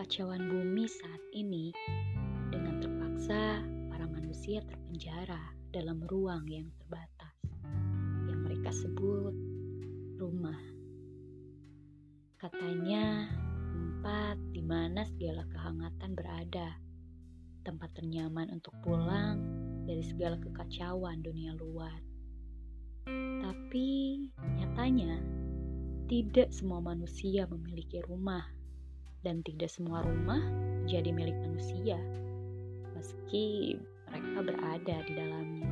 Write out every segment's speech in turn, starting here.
kekacauan bumi saat ini, dengan terpaksa para manusia terpenjara dalam ruang yang terbatas, yang mereka sebut rumah. Katanya, tempat di mana segala kehangatan berada, tempat ternyaman untuk pulang dari segala kekacauan dunia luar. Tapi nyatanya, tidak semua manusia memiliki rumah dan tidak semua rumah jadi milik manusia, meski mereka berada di dalamnya.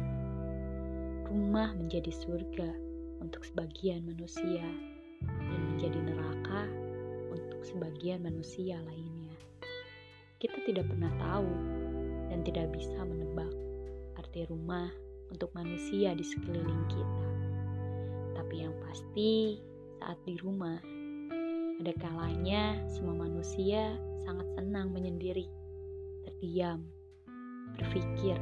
Rumah menjadi surga untuk sebagian manusia dan menjadi neraka untuk sebagian manusia lainnya. Kita tidak pernah tahu dan tidak bisa menebak arti rumah untuk manusia di sekeliling kita. Tapi yang pasti, saat di rumah, ada kalanya semua manusia sangat senang menyendiri, terdiam, berpikir,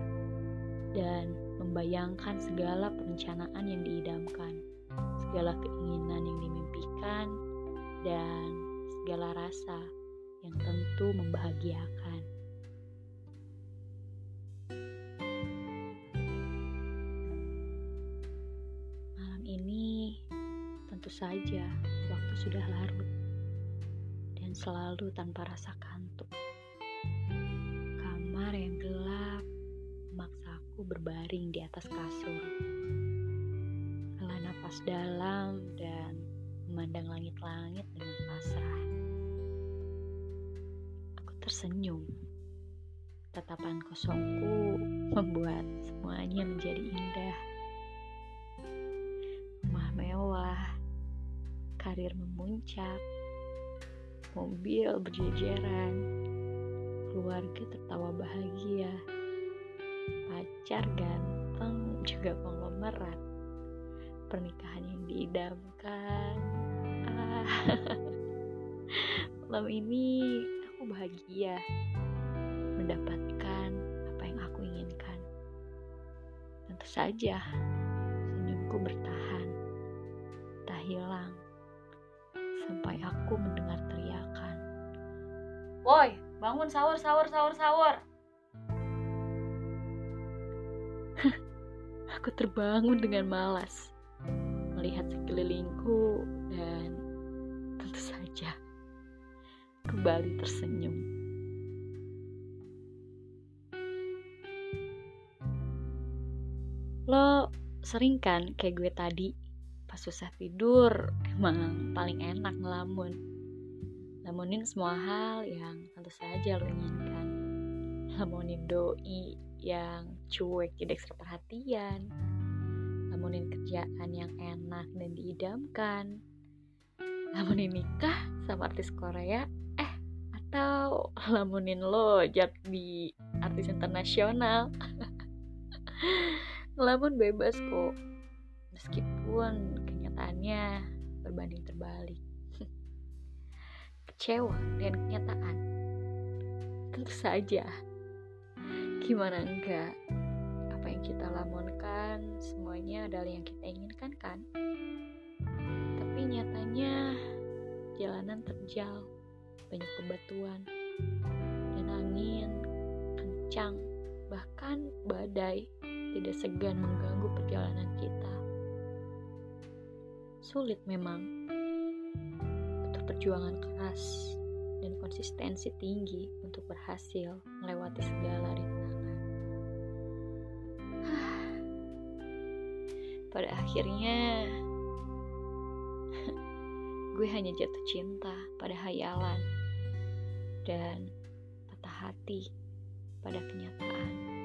dan membayangkan segala perencanaan yang diidamkan, segala keinginan yang dimimpikan, dan segala rasa yang tentu membahagiakan. Malam ini tentu saja waktu sudah larut selalu tanpa rasa kantuk. Kamar yang gelap memaksaku berbaring di atas kasur. Hela napas dalam dan memandang langit-langit dengan pasrah. Aku tersenyum. Tatapan kosongku membuat semuanya menjadi indah. Rumah mewah, karir memuncak, mobil berjejeran, keluarga tertawa bahagia, pacar ganteng juga konglomerat, pernikahan yang diidamkan. Ah, malam ini aku bahagia mendapatkan apa yang aku inginkan. Tentu saja senyumku bertahan, tak hilang sampai aku mendengar. Woi, bangun sahur, sahur, sahur, sahur. aku terbangun dengan malas melihat sekelilingku dan tentu saja kembali tersenyum. Lo sering kan kayak gue tadi pas susah tidur emang paling enak ngelamun lamunin semua hal yang tentu saja lo inginkan. Lamunin doi yang cuek tidak ekstra perhatian. Lamunin kerjaan yang enak dan diidamkan. Lamunin nikah sama artis Korea eh atau lamunin lo jadi artis internasional. Ngelamun bebas kok. Meskipun kenyataannya berbanding terbalik. Kecewa dengan kenyataan? Tentu saja. Gimana enggak? Apa yang kita lamunkan semuanya adalah yang kita inginkan kan? Tapi nyatanya jalanan terjal, banyak bebatuan, dan angin kencang, bahkan badai tidak segan mengganggu perjalanan kita. Sulit memang, perjuangan keras dan konsistensi tinggi untuk berhasil melewati segala rintangan. Pada akhirnya, gue hanya jatuh cinta pada hayalan dan patah hati pada kenyataan.